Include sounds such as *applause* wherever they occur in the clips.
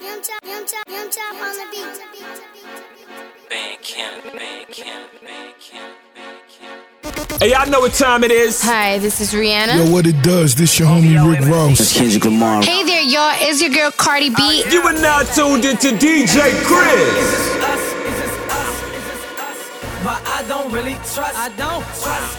Chop, Chop, Chop on the beat. Hey, y'all know what time it is. Hi, this is Rihanna. Yo, what it does, this your homie Rick Ross. Kendrick Lamar. Hey there, y'all. It's your girl Cardi B. You are now tuned into DJ Chris. But I don't really trust. I don't trust.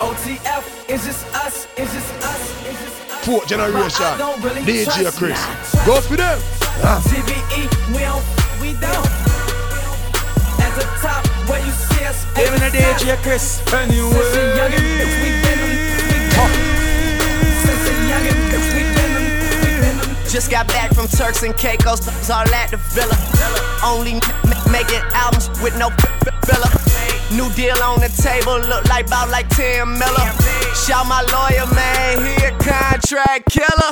OTF, is this us? Is this us? Is this us? Fourth generation. But I don't really DJ trust. Chris. Go for them. Ah. CBE, we don't, we don't. At the top, where you see us, Even a DJ Chris. Since a youngin', we been them, we been them. Since a youngin', we been them, we been them. Just got back from Turks and Caicos, was all at the villa. Only m- making albums with no filler. New deal on the table, look like about like 10 Miller. Shout my lawyer, man, he a contract killer.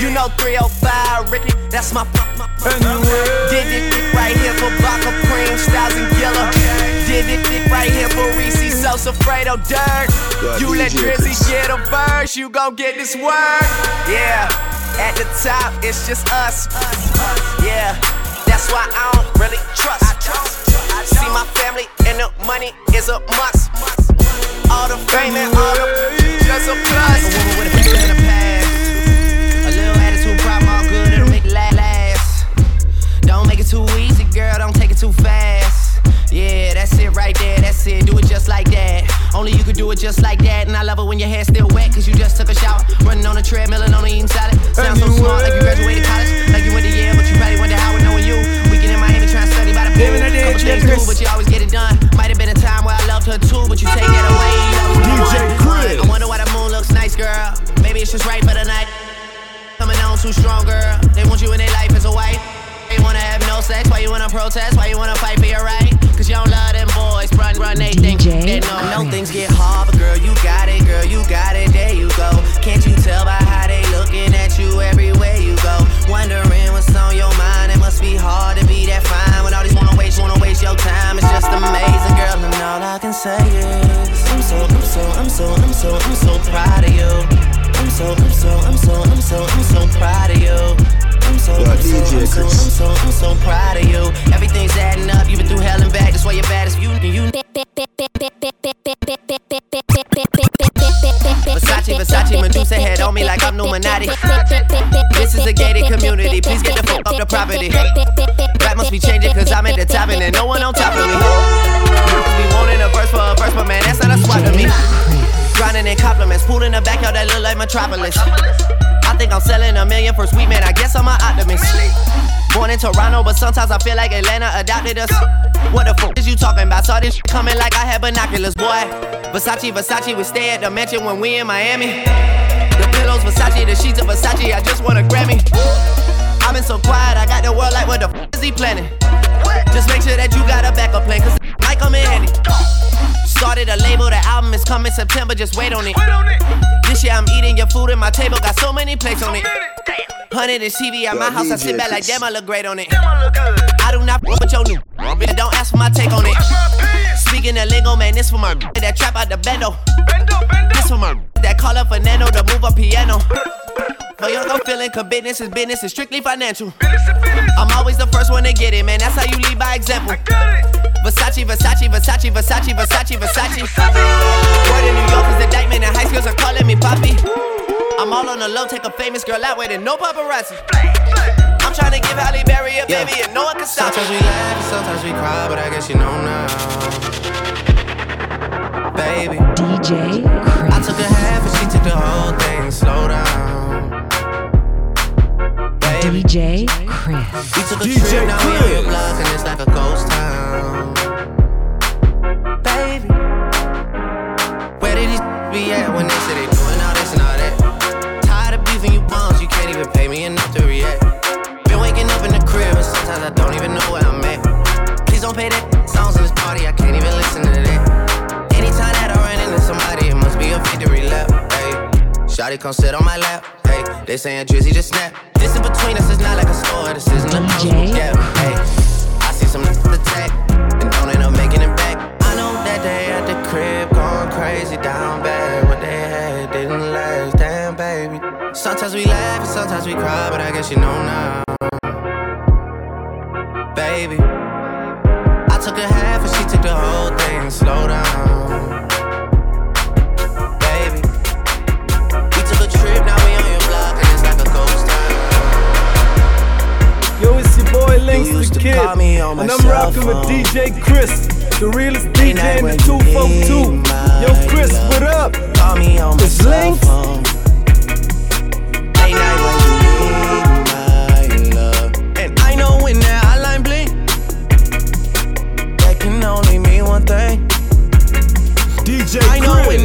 You know 305, Ricky, that's my. Did it right here for Baca Cream, Styles and Gilla. Did it right here for Reese, Sosa, Fredo, Durk. You let Drizzy get a verse, you gon' get this word. Yeah, at the top, it's just us. Yeah, that's why I don't really trust. See my family and the money is a must. All the fame and all the just a plus. A woman with a picture in the past. A little attitude problem, all good, it'll make it last. Don't make it too easy, girl, don't take it too fast. Yeah, that's it right there, that's it, do it just like that. Only you could do it just like that. And I love it when your hair's still wet, cause you just took a shower. Running on a treadmill and only eating salad. Sounds so smart, like you graduated college. Like you went to Yale, but you probably went to Howard knowing you. Weekend in Miami trying to study by the pool. Living a day, Couple things new, but you always get it done. Might have been a time where I loved her too, but you take that away. You always be DJ one. Chris. I wonder why the moon looks nice, girl. Maybe it's just right for the night. Coming on too strong, girl. They want you in their life as a wife. They wanna have no sex. Why you wanna protest? Why you wanna fight for your right? Cause you don't love them boys. Run, run, they think they know. I know things get hard, but girl, you got it, girl, you got it. There you go. Can't you tell by how they looking at you everywhere you go? Wondering what's on your mind. It must be hard to be that fine when all these wanna waste, wanna waste your time. It's just amazing, girl. And all I can say is, I'm so, I'm so, I'm so, I'm so, I'm so proud of you. I'm so, I'm so, I'm so, I'm so, I'm so proud of you. I'm so, I'm so, I'm so, I'm so, I'm so proud of you. Everything's adding up. You've been through hell and back. That's why you're baddest. You, you. Versace, Versace, Medusa head on me like I'm Illuminati. This is a gated community. Please get the fuck up the property. Rap must be changing cause I'm at the top and there's no one on top of me. Me. Grinding in compliments, pool in the backyard that look like Metropolis. I think I'm selling a million for sweet man. I guess I'm an optimist. Born in Toronto, but sometimes I feel like Atlanta adopted us. What the fuck is you talking about? Saw this coming like I had binoculars, boy. Versace, Versace, we stay at the mansion when we in Miami. The pillows, Versace, the sheets of Versace. I just want a Grammy. I've been so quiet, I got the world like, what the f is he planning? Just make sure that you got a backup plan, cause might come in handy. Started a label, the album is coming September, just wait on it. This year I'm eating your food at my table, got so many plates on it. Hundred inch TV at my house, I sit back like damn, I look great on it. I do not f with your new, bitch, don't ask for my take on it. Speaking of lingo, man, this for my that trap out the bendo. This for my that call up Fernando to move a piano. For young, I'm feeling, cause business is business, it's strictly financial. I'm always the first one to get it, man, that's how you lead by example. Versace, Versace, Versace, Versace, Versace, Versace. Word in New York is indictment, and high schools are calling me Poppy. I'm all on the low, take a famous girl out with it, no paparazzi. I'm trying to give Halle Berry a baby, and no one can stop Sometimes me. we laugh sometimes we cry, but I guess you know now. Baby, DJ Chris. I took a half and she took the whole thing. Slow down. Baby, DJ Chris. we took a DJ trip, now we on your Chris. block and it's like a ghost town. Shawty come sit on my lap. Hey, they saying Drizzy just snap. This in between us, it's not like a store. This isn't DJ. a post. Yeah, hey, I see some attack and don't end up making it back. I know that they at the crib going crazy down bad. What they had didn't last, damn baby. Sometimes we laugh and sometimes we cry, but I guess you know now, baby. I took a half and she took the whole thing. So Rockin' with DJ Chris, the realest DJ in the 242. Yo, Chris, love. what up? Call me on it's my DJ I know when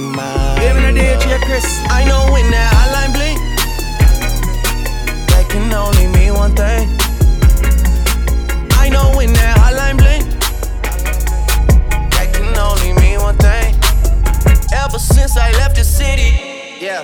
Living a love. DJ Chris. I know when that hotline blink, that can only mean one thing. I know when that hotline blink, that can only mean one thing. Ever since I left the city, yeah.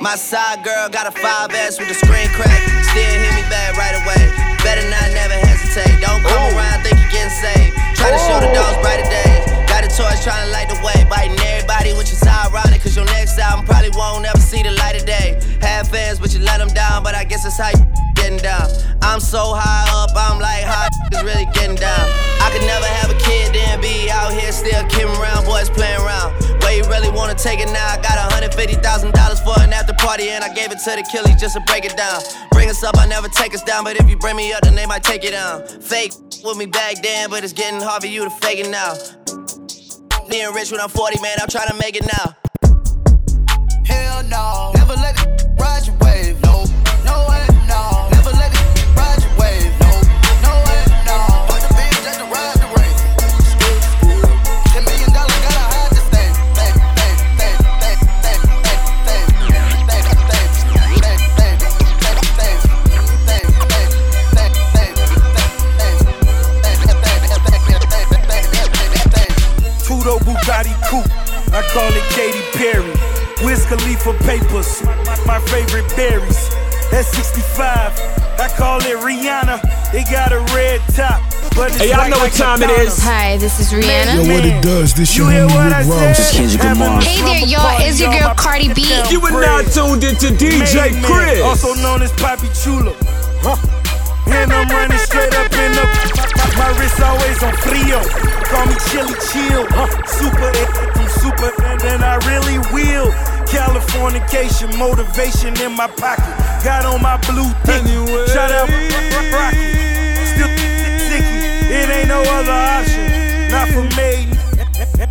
My side girl got a 5S with a screen crack. Still hit me back right away. Better not never hesitate. Don't come around, think you're getting saved. Try to show the dogs brighter days. Got a torch trying to light the way. Biting everybody, which is ironic. Cause your next album probably won't ever see the light of day. Have fans, but you let them down. But I guess that's how you getting down. I'm so high up, I'm like, how is really getting down? I could never have a kid, then be out here still kidding around, boys playing around. Where you really wanna take it now? I got $150,000 for an after party, and I gave it to the killies just to break it down. Bring us up, I never take us down, but if you bring me up, then they might take it down. Fake with me back then, but it's getting hard for you to fake it now. Being rich when I'm 40, man, I'm trying to make it now. Hell no. Never let it ride call it Katy Perry. Wiz Khalifa Papers. My favorite berries. That's 65. I call it Rihanna. They got a red top. But Hey, y'all white know what time it Madonna. is. Hi, this is Rihanna. Yo, Rihanna. what it does, this You your hear homie what I Rick said? Ross. Kendrick Having Lamar. a Hey there, slumber y'all. party It's your girl, my Cardi B. You are bread. now tuned into DJ Made Man, Chris. Also known as Poppy Chula. Huh. And I'm running straight up in the. My, my wrist always on frio. Call me chilly chill. Huh. Super, Super, and I really will. Californication, motivation in my pocket. Got on my blue dick. Shout out Rocky. Still sticky. It ain't no other option. Not for me.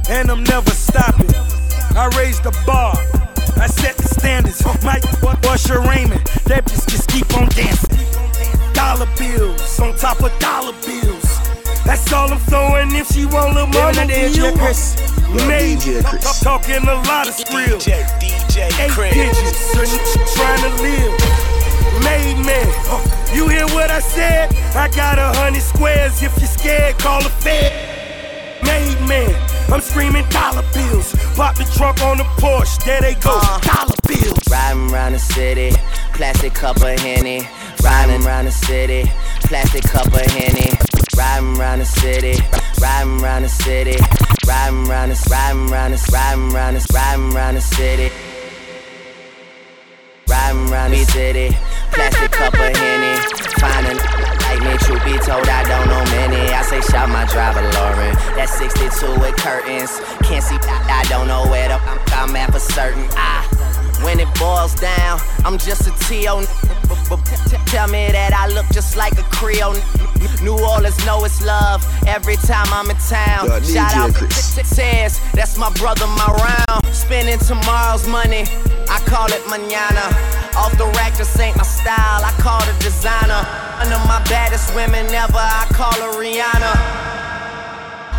And I'm never stopping. I raised the bar. I set the standards. Mike Usher Raymond. That bitch just keep on dancing. Dollar bills on top of dollar bills. That's all I'm throwing if she want a little mama view. Made talk- talking a lot of skrill. Eight digits, so you trying to live. Made man, you hear what I said? I got a hundred squares. If you're scared, call a fed. Made man, I'm screaming dollar bills. Pop the trunk on the Porsche, there they go, uh. dollar bills. Riding around the city, plastic cup of Henny. Riding around the city, plastic cup of Henny. Riding around the city, riding around the city. Riding around the, riding around the, riding around the, riding around the city. Riding around the city, plastic cup of Henny. Finding like me, truth be told, I don't know many. I say, shout my driver, Lauren. That's 62 with curtains. Can't see, I, I don't know where the I'm, I'm at for certain. I, when it boils down, I'm just a T.O. But tell me that I look just like a Creole. New Orleans know it's love every time I'm in town. Yo, Shout out to Says, that's my brother, my round. Spending tomorrow's money, I call it manana. Off the rack, just ain't my style, I call it designer. One of my baddest women ever, I call her Rihanna.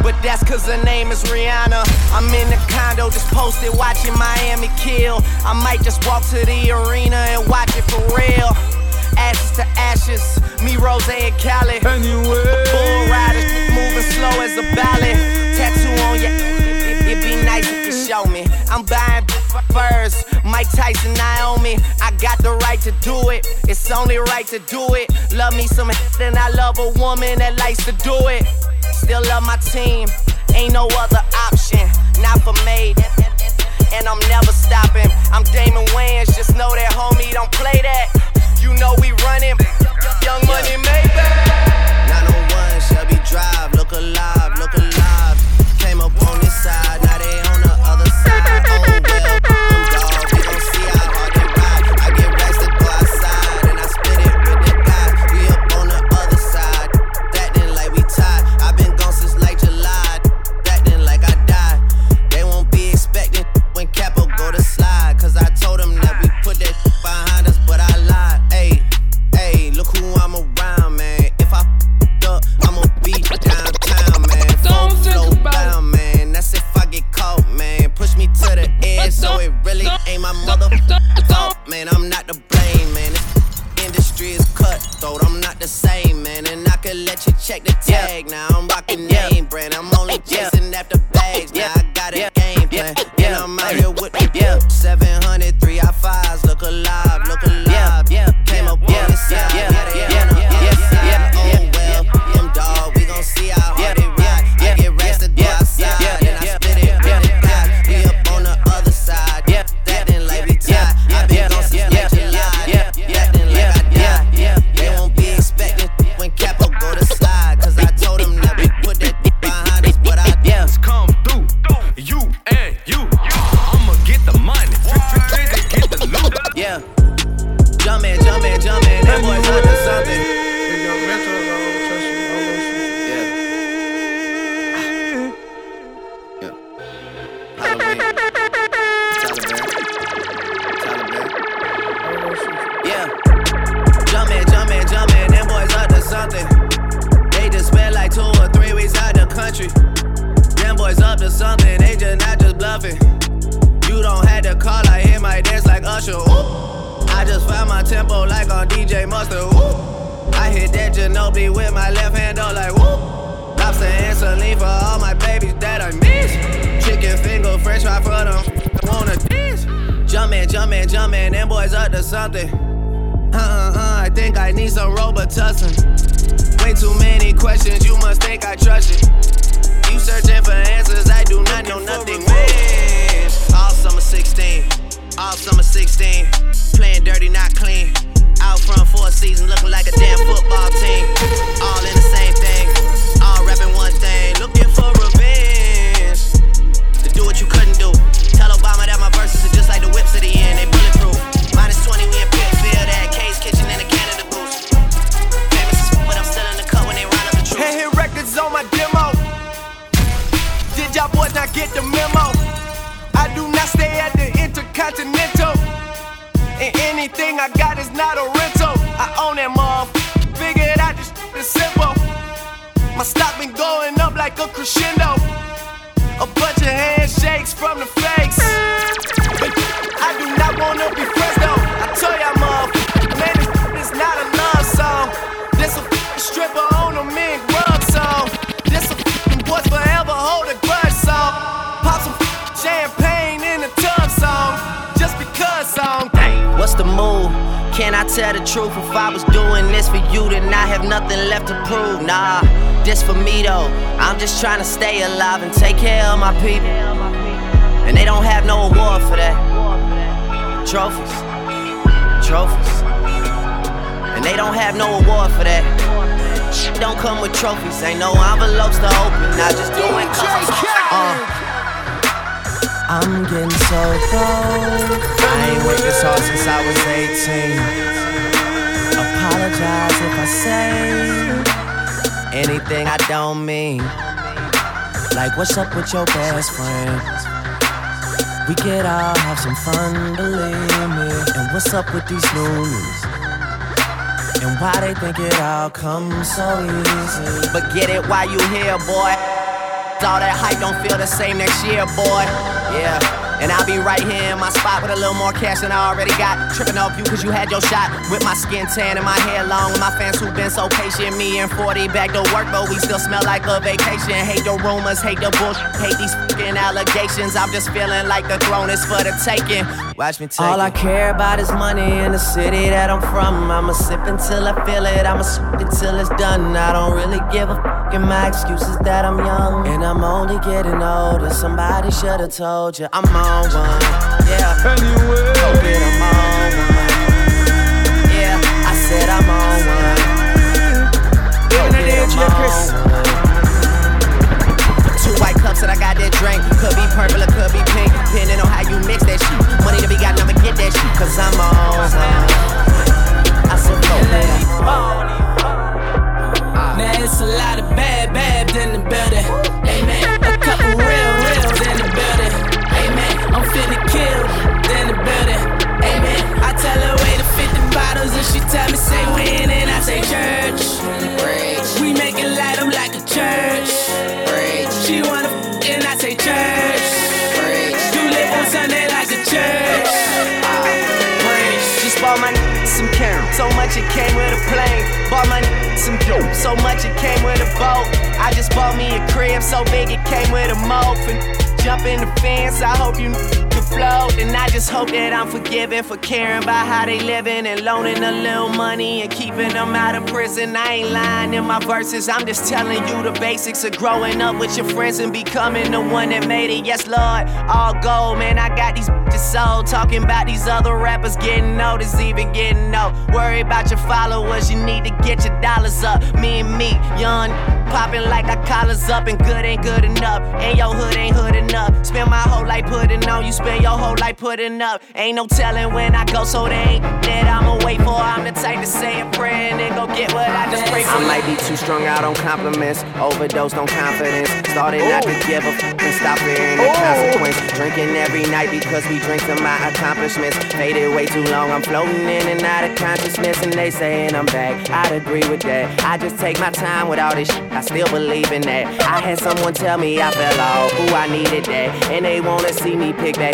But that's cause her name is Rihanna. I'm in the condo, just posted watching Miami kill. I might just walk to the arena and watch it for real. Ashes to ashes, me, Rose, and Cali. Anyway, bull riders moving slow as a ballet. Tattoo on your, it'd be nice if you show me. I'm buying furs, Mike Tyson, Naomi. I got the right to do it. It's only right to do it. Love me some, then I love a woman that likes to do it. Still love my team, ain't no other option. Not for made, and I'm never stopping. I'm Damon Wayans, just know that homie don't play that. You know we running, young money made Maybach. 901 Shelby Drive, look alive, look alive. Came up on this side, now they This for me though, I'm just trying to stay alive and take care of my people. And they don't have no award for that. Trophies, trophies. And they don't have no award for that. Shit don't come with trophies, ain't no envelopes to open. I just do it cause uh. I'm getting so cold. I ain't worked this hard since I was 18. Apologize if I say anything I don't mean. Like, what's up with your best friend? We could all have some fun, believe me. And what's up with these loonies? And why they think it all comes so easy? But get it while you here, boy. All that hype don't feel the same next year, boy. Yeah. I'll be right here in my spot with a little more cash than I already got. Tripping off you cause you had your shot. With my skin tan and my hair long. With my fans who've been so patient. Me and 40 back to work, but we still smell like a vacation. Hate the rumors, hate the bullshit, hate these fucking allegations. I'm just feeling like the throne is for the taking. Watch me take All I care about is money in the city that I'm from. I'ma sip until I feel it, I'ma sip until it's done. I don't really give a and my excuse is that I'm young. And I'm only getting older. Somebody should've told you I'm on one. Yeah. Anyway. That I'm on one. Yeah, I said I'm on one. That I'm on one. Two white cups that I got that drink. Could be purple or could be pink. Depending on how you mix that shit. Money to be got, I'ma get that shit. Cause I'm on one. I said, that I'm on Now it's a lot of bad babs in the building. Amen. A couple real reals in the building. Amen. I'm finna kill in the building. Amen. I tell her wait to 50 bottles and she tell me say when and I say church. We make it light up like a church. She wanna So much it came with a plane. Bought my n- some dope. So much it came with a boat. I just bought me a crib so big it came with a moat. Jump in the fence. I hope you float. And I just hope that I'm forgiven for caring about how they living and loaning a little money and keeping them out of prison. I ain't lying in my verses. I'm just telling you the basics of growing up with your friends and becoming the one that made it. Yes, Lord, all gold, man. I got these bitches sold. Talking about these other rappers getting noticed, even getting no. Worry about your followers, you need to get your dollars up. Me and me, young, popping like our collars up, and good ain't good enough. And your hood ain't hood enough. Spend my whole life putting on, you spend your whole life putting up. Ain't no telling when I go, so they ain't that I'ma wait for. I'm the type to say a prayer and then go get what I just pray for. I might be too strung out on compliments, overdosed on confidence. Started not to give a fuck and stop fearing the consequence. Drinking every night because we drink to my accomplishments. Faded way too long, I'm floating in and out of consciousness, and they saying I'm back. I'd agree with that. I just take my time with all this shit. I still believe in that. I had someone tell me I fell off, who I needed that, and they wanna see me pick back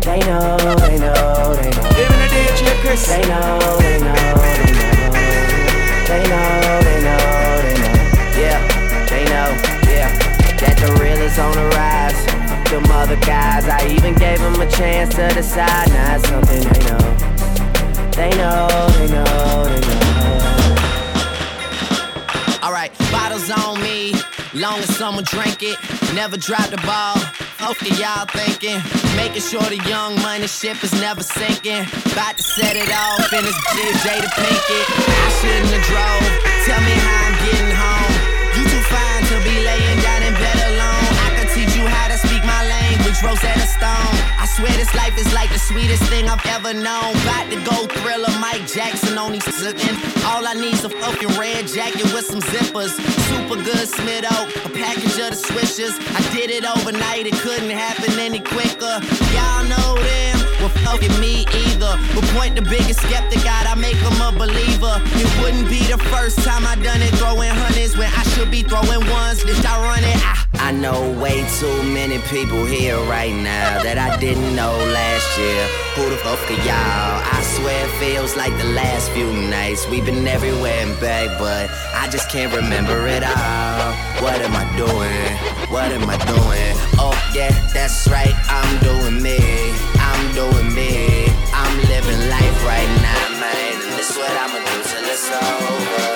They know, they know, they know. Living the DJ Chris. They know, they know, they know. They know, they know, they know. Yeah, they know, yeah. That the real is on the rise. Them other guys, I even gave them a chance to decide. Now it's something they know. They know, they know, they know. Alright, bottles on me. Long as someone drink it. Never drop the ball. Okay, y'all thinking. Making sure the young money ship is never sinking. About to set it off in this J to pink it. I shouldn't have drove. Tell me how I'm getting home. You too fine to be laying down Rosetta Stone. I swear this life is like the sweetest thing I've ever known. About to go thriller, Mike Jackson on these zipping. All I need's a fucking red jacket with some zippers. Super good Smitto, a package of the swishers. I did it overnight, it couldn't happen any quicker. Y'all know them. Well, fucking me either. But point the biggest skeptic out, I make him a believer. It wouldn't be the first time I done it, throwing hundreds when I should be throwing ones. Did I run it? I, I know way too many people here right now that I didn't know last year. Who the fuck are y'all? I swear it feels like the last few nights. We've been everywhere and back, but I just can't remember it all. What am I doing? What am I doing? Oh, yeah, that's right, I'm doing me. I'm doing me. I'm living life right now, man. And this is what I'ma do till it's over.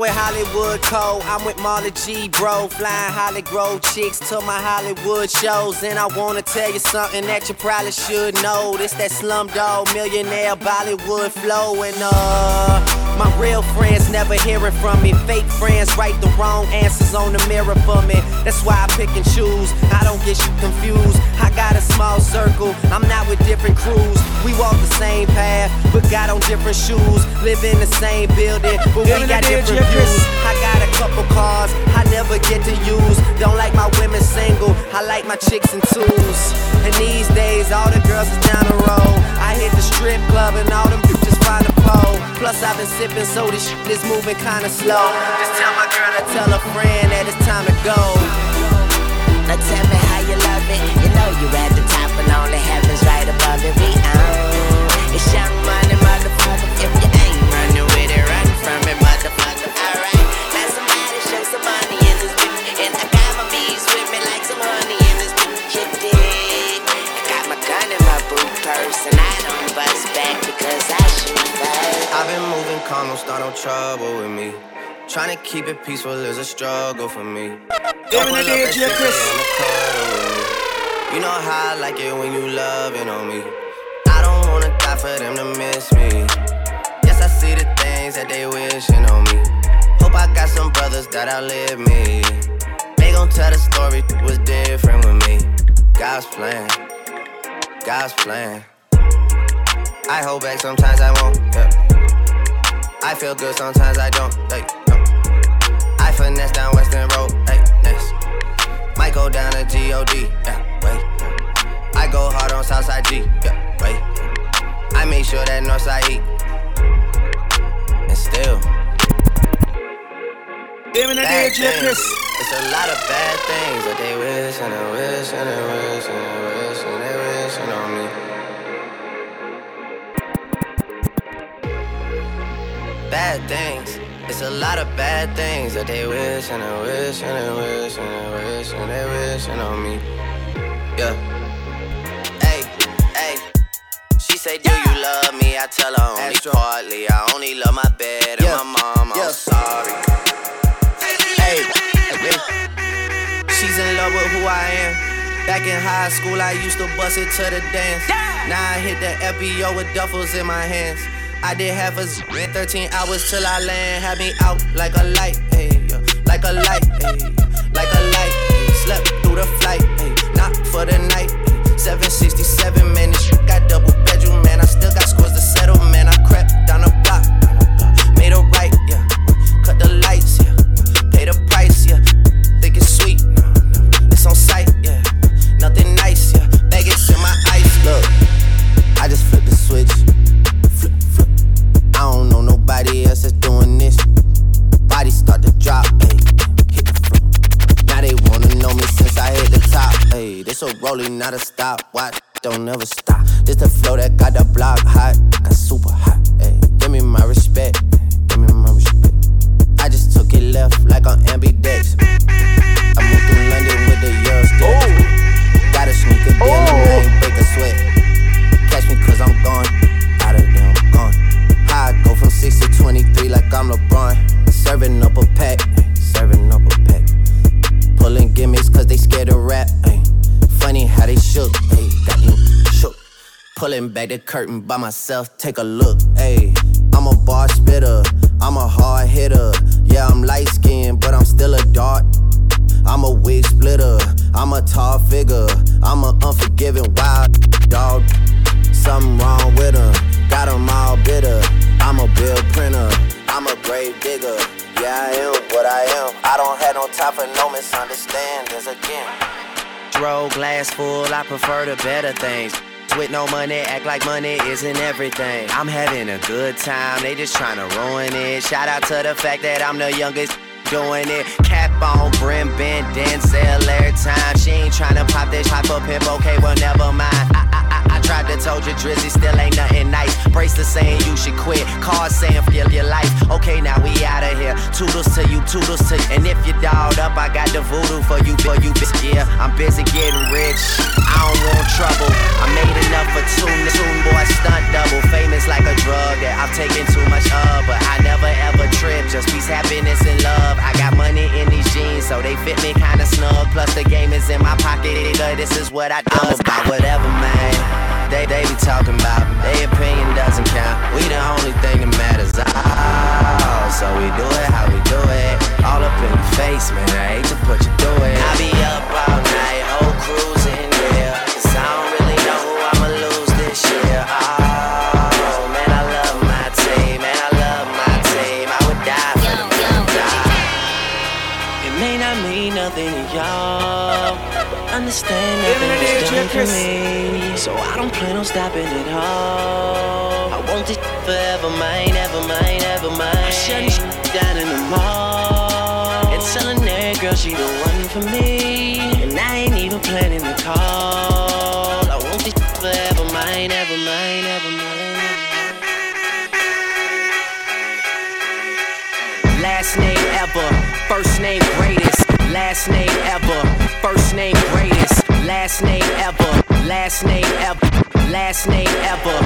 With Hollywood code. I'm with Marla G, bro. Flying Hollywood chicks to my Hollywood shows. And I wanna tell you something that you probably should know. This that slumdog millionaire Bollywood flow. And uh, my real friends never hearing from me. Fake friends write the wrong answers on the mirror for me. That's why I pick and choose. I don't get you confused. I got a small circle. I'm not with different crews. We walk the same path, but got on different shoes. Live in the same building, but we got different views. I got couple cars I never get to use. Don't like my women single. I like my chicks in twos. And these days, all the girls is down the road. I hit the strip club and all them bitches find a pole. Plus, I've been sipping, so this shit is moving kinda slow. Just tell my girl to tell a friend that it's time to go. Now tell me how you love it. You know you're at the top and only heaven's right above it. We no trouble with me. Trying to keep it peaceful is a struggle for me. It, up DJ Chris. there in the cuddle with me. You know how I like it when you loving on me. I don't wanna die for them to miss me. Yes, I see the things that they wishing on me. Hope I got some brothers that outlive me. They gon' tell the story was different with me. God's plan, God's plan. I hold back sometimes I won't. Yeah. I feel good sometimes I don't. Hey, no. I finesse down Weston Road. Hey, next. Might go down to G-O-D. Yeah, wait. I go hard on Southside G. Yeah, wait. I make sure that Northside eat. And still. Damn it, bad DJ things. It's a lot of bad things that they wish and they wish and they wish and they wish Bad things. It's a lot of bad things that they wish and they wish and they wish and they wish and they wishing on me. Yeah. Hey, hey. She say, Do you love me? I tell her only partly. I only love my bed and my mom. I'm sorry. Hey, hey. She's in love with who I am. Back in high school, I used to bust it to the dance. Now I hit the FBO with duffels in my hands. I did half a z- 13 hours till I land. Had me out like a light, yeah. like a light, yeah. like a light. Hey. Slept through the flight, hey. not for the night. Hey. 767 man, this got double bedroom, man. I still got not a stop. Watch, don't never stop. Back the curtain by myself, take a look. Ay. I'm a bar spitter, I'm a hard hitter. Yeah, I'm light skinned, but I'm still a dart. I'm a wig splitter, I'm a tall figure. I'm a unforgiving wild dog. Something wrong with him, got him all bitter. I'm a bill printer, I'm a grave digger. Yeah, I am what I am. I don't have no time for no misunderstandings again. Dro glass full, I prefer the better things. With no money, act like money isn't everything. I'm having a good time, they just tryna ruin it. Shout out to the fact that I'm the youngest doing it. Cap on, brim bend, Denzel every time. She ain't tryna pop this hyper pimp, okay, well, never mind. I tried to told you Drizzy still ain't nothing nice. Bracelet saying you should quit. Cars saying feel your life. Okay, now we out of here. Toodles to you, toodles to you. And if you dolled up, I got the voodoo for you, for you, bitch. Yeah, I'm busy getting rich. I don't want trouble. I made enough for two, two boy stunt double. Famous like a drug that I'm taking too much of, but I never ever trip. Just peace, happiness, and love. I got money in these jeans, so they fit me kinda snug. Plus the game is in my pocket. This is what I do. I'm about whatever, man. They they be talking about. Their opinion doesn't count. We the only thing that matters. Oh, so we do it how we do it. All up in your face, man. I hate to put you through it. I be up all night, whole cruising, Understand nothing was done for me. So I don't plan on stopping at all. I want this forever mine, ever mine, ever mine. I'm shutting shit down in the mall. And telling that girl she the one for me. And I ain't even planning the call. I want this forever mine, ever mine, Last name ever, last name ever, last name ever.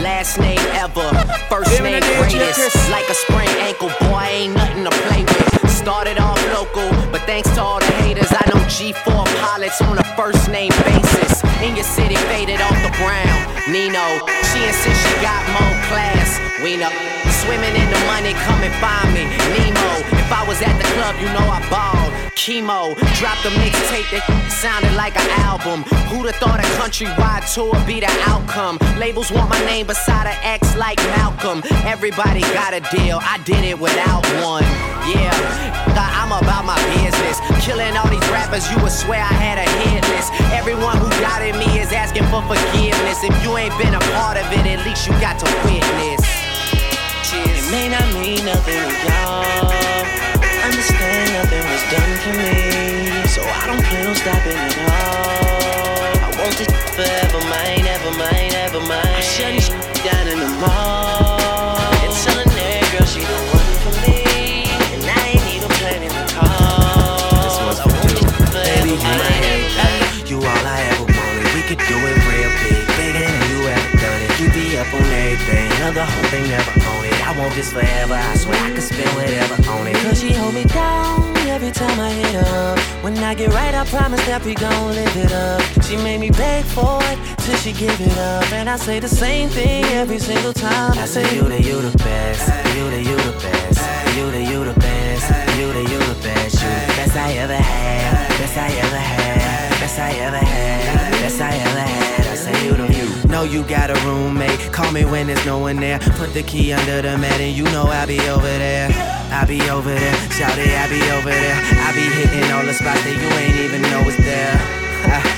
Last name ever, first name greatest. Like a sprained ankle, boy, ain't nothing to play with. Started off local, but thanks to all the haters, I know G4 pilots on a first name basis. In your city, faded off the ground. Nino, she insists she got more class. We know. Swimming in the money, come and find me. Nemo, if I was at the club, you know I balled. Chemo, dropped a mixtape that sounded like an album. Who'd have thought a countrywide tour be the outcome? Labels want my name beside an X like Malcolm. Everybody got a deal, I did it without one. Yeah, I'm about my business. Killing all these rappers, you would swear I had a hit list. Everyone who doubted me is asking for forgiveness. If you ain't been a part of it, at least you got to witness. It may not mean nothing to y'all. Understand nothing was done for me. So I don't plan on stopping at all. I want this forever mine, ever mine, ever mine. I'm shutting down in the mall. Up on everything, other whole thing never own it. I want this forever. I swear I could spend whatever on it. Cause she hold me down every time I hit her. When I get right, I promise that we gon' live it up. She made me beg for it till she give it up. And I say the same thing every single time. I say you the you the best, you the you the best, you the you the best, you the you the best, you the best I ever had, best I ever had, best I ever had, best I ever had. I say you the. Know you got a roommate, call me when there's no one there. Put the key under the mat and you know I'll be over there. I'll be over there, shout it, I'll be over there. I'll be hitting all the spots that you ain't even know is there. *laughs*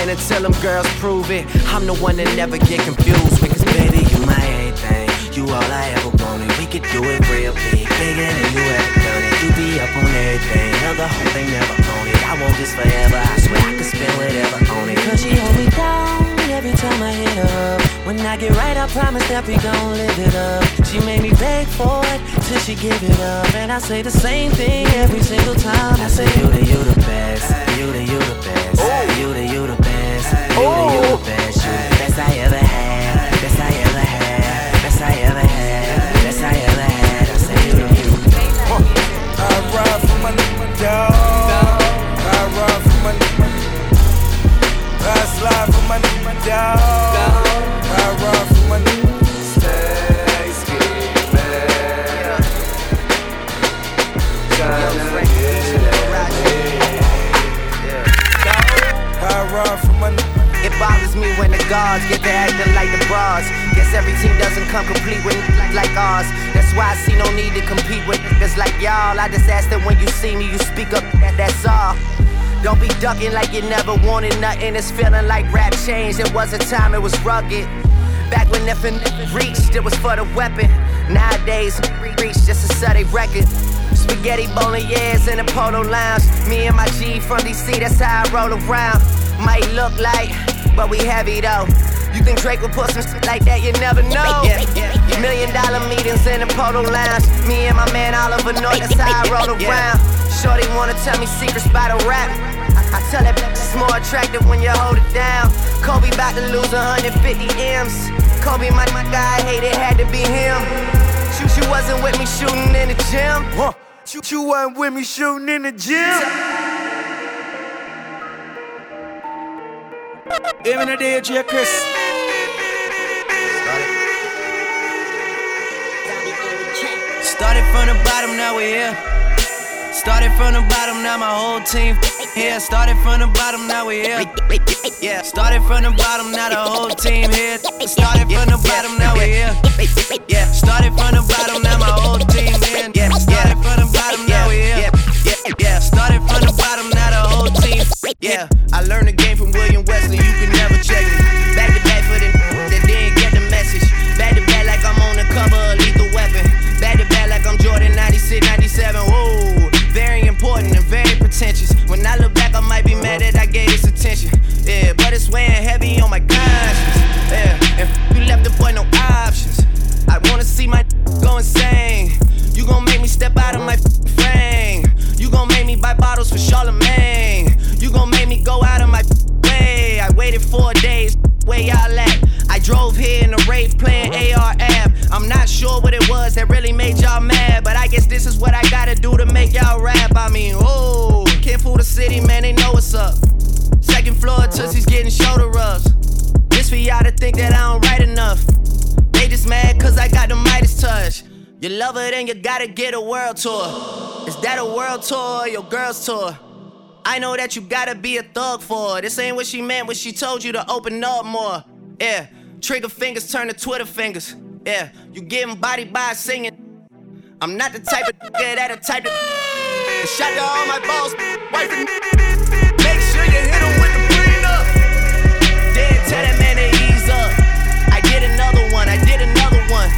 And until them girls prove it, I'm the one that never get confused. Because baby, you my everything. You all I ever wanted. We could do it real big, bigger than you ever done it. You be up on everything, other whole thing never own it. I want this forever. I swear I could spend whatever on it. Cause she hold me down every time I hit up. When I get right, I promise that we gon' live it up. She made me beg for it till she give it up. And I say the same thing every single time. I say you the you the best, you the you the best, oh. you the you the best, you the you oh. the best, you the best I ever had, best I ever had, best I ever had, best I ever had. I say you the you. I ride for my dog. I ride for my I slide for my for my I for my It bothers me when the gods get to acting like the bras. Guess every team doesn't come complete with like, like ours. That's why I see no need to compete with niggas like y'all. I just ask that when you see me, you speak up, that, that's all. Don't be ducking like you never wanted nothing. It's feeling like rap changed. It was a time it was rugged. Back when nothing reached, it was for the weapon. Nowadays, reach just to set a record. Spaghetti bolognese in a polo lounge. Me and my G from DC, that's how I roll around. Might look like, but we heavy though. You think Drake would put some shit like that? You never know. yeah yeah Million dollar meetings in a polo lounge. Me and my man Oliver North, that's how I roll *laughs* around. Shorty wanna tell me secrets about the rap. I, I tell that it's more attractive when you hold it down. Kobe about to lose 150 M's. Kobe, my, my guy, hate it had to be him. She, she wasn't with me shooting in the gym. Huh. You wasn't with me shooting in the gym. Even a DJ Chris. Started from the bottom, now we're here. Started from the bottom, now my whole team here. Started from the bottom, now we here. Yeah. Started from the bottom, now the whole team here. Started from the bottom, now we here. Yeah. Started from the bottom, now my whole team here. Yeah. Started from the bottom, now we here. Yeah. Started from the bottom, now the whole team. Yeah. I learned the game from William Wesley. You but I guess this is what I gotta do to make y'all rap. I mean, oh, can't fool the city, man, they know what's up. Second floor, Tootsie's getting shoulder rubs. This for y'all to think that I don't write enough. They just mad cause I got the Midas touch. You love her, then you gotta get a world tour. Is that a world tour or your girl's tour? I know that you gotta be a thug for her. This ain't what she meant when she told you to open up more. Yeah, trigger fingers turn to Twitter fingers. Yeah, you getting body by singing. I'm not the type of nigga that a type of. Shot to all my balls, wife and Make sure you hit him with the prenup. Then tell that man to ease up. I did another one, I did another one.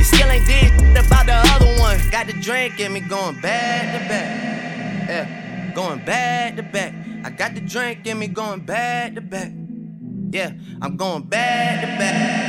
You still ain't did about the other one. Got the drink in me going back to back. Yeah, going back to back. I got the drink in me going back to back. Yeah, I'm going back to back.